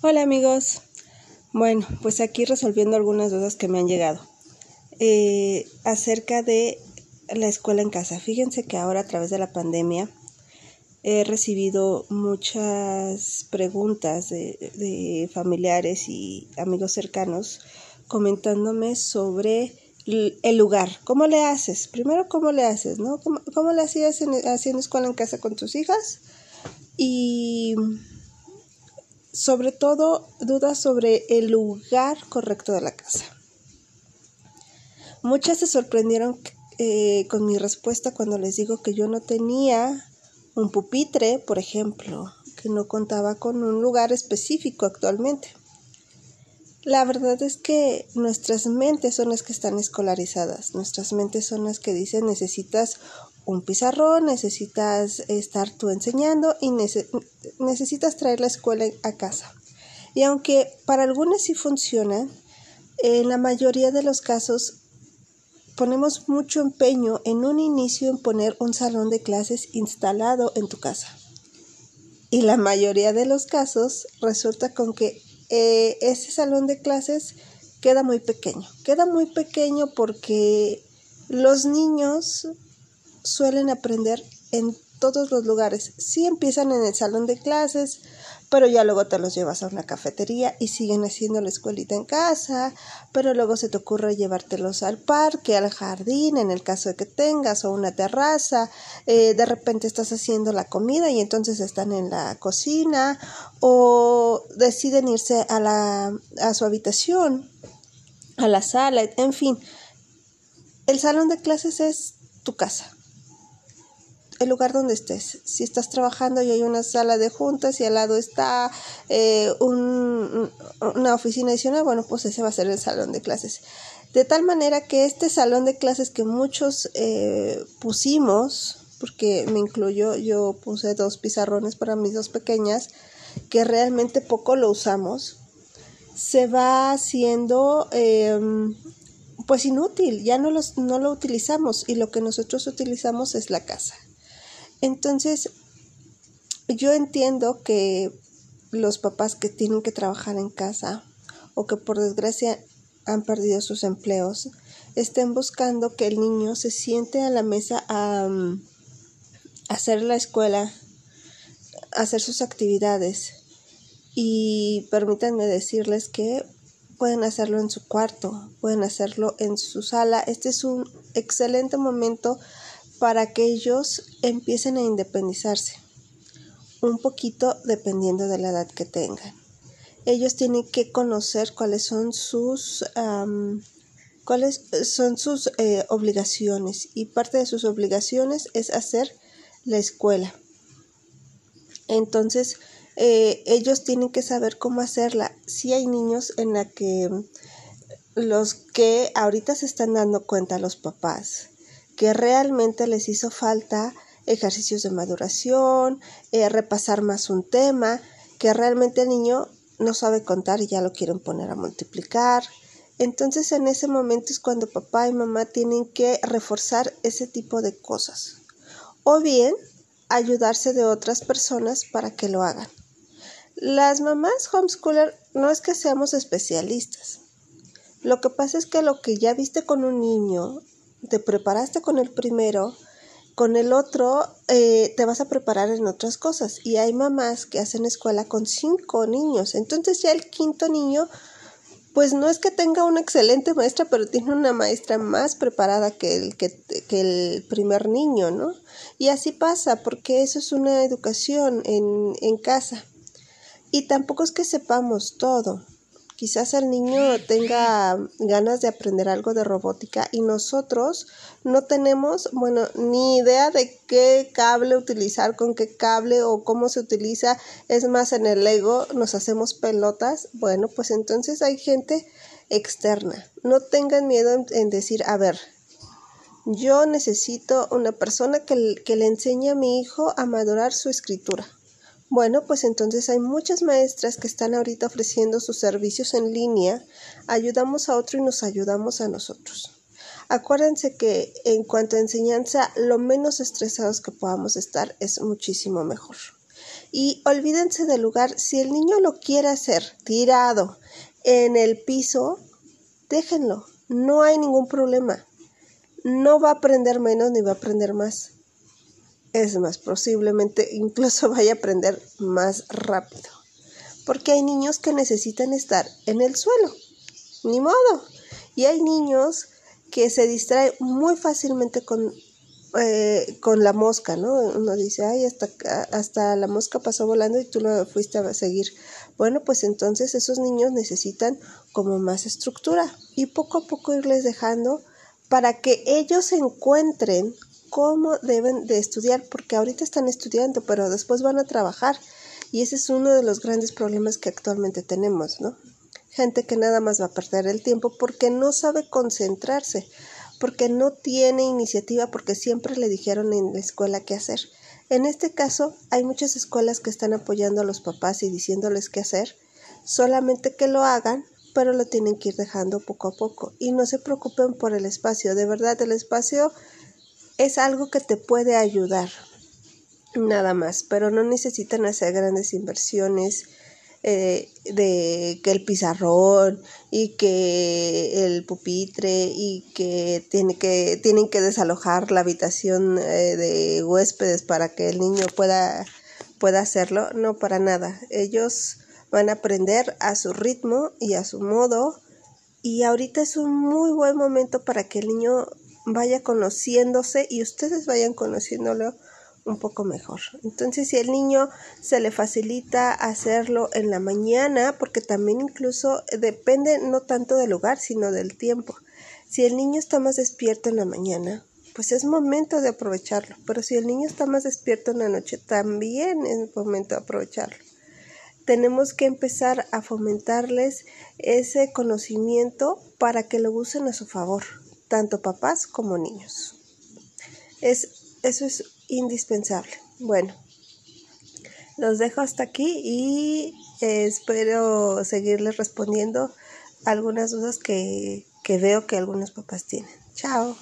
Hola amigos. Bueno, pues aquí resolviendo algunas dudas que me han llegado eh, acerca de la escuela en casa. Fíjense que ahora a través de la pandemia he recibido muchas preguntas de, familiares y amigos cercanos comentándome sobre el lugar. ¿Cómo le haces? Primero, ¿cómo le haces? ¿no? ¿Cómo, le hacías haciendo escuela en casa con tus hijas? Y sobre todo dudas sobre el lugar correcto de la casa. Muchas se sorprendieron eh, con mi respuesta cuando les digo que yo no tenía un pupitre, por ejemplo, que no contaba con un lugar específico actualmente. La verdad es que nuestras mentes son las que están escolarizadas, nuestras mentes son las que dicen necesitas un pizarrón, necesitas estar tú enseñando y necesitas traer la escuela a casa. Y aunque para algunas sí funciona, en la mayoría de los casos ponemos mucho empeño en un inicio en poner un salón de clases instalado en tu casa. Y la mayoría de los casos resulta con que eh, ese salón de clases queda muy pequeño. Queda muy pequeño porque los niños suelen aprender en todos los lugares. Sí empiezan en el salón de clases, pero ya luego te los llevas a una cafetería y siguen haciendo la escuelita en casa, pero luego se te ocurre llevártelos al parque, al jardín, en el caso de que tengas, o una terraza, eh, de repente estás haciendo la comida y entonces están en la cocina, o deciden irse a, la, a su habitación, a la sala, en fin. El salón de clases es tu casa el lugar donde estés. Si estás trabajando y hay una sala de juntas y al lado está eh, una oficina adicional, bueno, pues ese va a ser el salón de clases. De tal manera que este salón de clases que muchos eh, pusimos, porque me incluyo, yo puse dos pizarrones para mis dos pequeñas, que realmente poco lo usamos, se va haciendo em, pues inútil, ya no, los, no lo utilizamos y lo que nosotros utilizamos es la casa. Entonces, yo entiendo que los papás que tienen que trabajar en casa o que por desgracia han perdido sus empleos, estén buscando que el niño se siente a la mesa a, mm, hacer la escuela, a hacer sus actividades. Y permítanme decirles que pueden hacerlo en su cuarto, pueden hacerlo en su sala. Este es un excelente momento para que ellos empiecen a independizarse, un poquito dependiendo de la edad que tengan. Ellos tienen que conocer cuáles son sus cuáles son sus eh, obligaciones y parte de sus obligaciones es hacer la escuela. Entonces, eh, ellos tienen que saber cómo hacerla. Si hay niños en la que los que ahorita se están dando cuenta los papás que realmente les hizo falta ejercicios de maduración, eh, repasar más un tema, que realmente el niño no sabe contar y ya lo quieren poner a multiplicar. Entonces en ese momento es cuando papá y mamá tienen que reforzar ese tipo de cosas. O bien ayudarse de otras personas para que lo hagan. Las mamás homeschooler no es que seamos especialistas. Lo que pasa es que lo que ya viste con un niño te preparaste con el primero, con el otro eh, te vas a preparar en otras cosas. Y hay mamás que hacen escuela con cinco niños. Entonces ya el quinto niño, pues no es que tenga una excelente maestra, pero tiene una maestra más preparada que el, que, que el primer niño, ¿no? Y así pasa, porque eso es una educación en, en casa. Y tampoco es que sepamos todo. Quizás el niño tenga ganas de aprender algo de robótica y nosotros no tenemos, bueno, ni idea de qué cable utilizar, con qué cable o cómo se utiliza. Es más, en el Lego nos hacemos pelotas. Bueno, pues entonces hay gente externa. No tengan miedo en, decir, a ver, yo necesito una persona que, que le enseñe a mi hijo a madurar su escritura bueno, pues entonces hay muchas maestras que están ahorita ofreciendo sus servicios en línea. Ayudamos a otro y nos ayudamos a nosotros. Acuérdense que en cuanto a enseñanza, lo menos estresados que podamos estar es muchísimo mejor. Y olvídense del lugar, si el niño lo quiere hacer tirado en el piso, déjenlo, no hay ningún problema. No va a aprender menos ni va a aprender más. Es más, posiblemente incluso vaya a aprender más rápido. Porque hay niños que necesitan estar en el suelo. Ni modo. Y hay niños que se distraen muy fácilmente con eh, con la mosca, ¿no? Uno dice, ay, hasta, hasta la mosca pasó volando y tú lo fuiste a seguir. Bueno, pues entonces esos niños necesitan como más estructura y poco a poco irles dejando para que ellos encuentren cómo deben de estudiar, porque ahorita están estudiando, pero después van a trabajar. Y ese es uno de los grandes problemas que actualmente tenemos, ¿no? Gente que nada más va a perder el tiempo porque no sabe concentrarse porque no tiene iniciativa porque siempre le dijeron en la escuela qué hacer. En este caso, hay muchas escuelas que están apoyando a los papás y diciéndoles qué hacer, solamente que lo hagan, pero lo tienen que ir dejando poco a poco. Y no se preocupen por el espacio, de verdad el espacio es algo que te puede ayudar, nada más, pero no necesitan hacer grandes inversiones eh, de que el pizarrón y que el pupitre y que, tiene que tienen que desalojar la habitación eh, de huéspedes para que el niño pueda, pueda hacerlo, no para nada. Ellos van a aprender a su ritmo y a su modo y ahorita es un muy buen momento para que el niño vaya conociéndose y ustedes vayan conociéndolo un poco mejor. Entonces, si el niño se le facilita hacerlo en la mañana, porque también incluso depende no tanto del lugar, sino del tiempo. Si el niño está más despierto en la mañana, pues es momento de aprovecharlo. Pero si el niño está más despierto en la noche, también es momento de aprovecharlo. Tenemos que empezar a fomentarles ese conocimiento para que lo usen a su favor, tanto papás como niños. Es, eso es indispensable. Bueno, los dejo hasta aquí y espero seguirles respondiendo algunas dudas que, que veo que algunos papás tienen. Chao.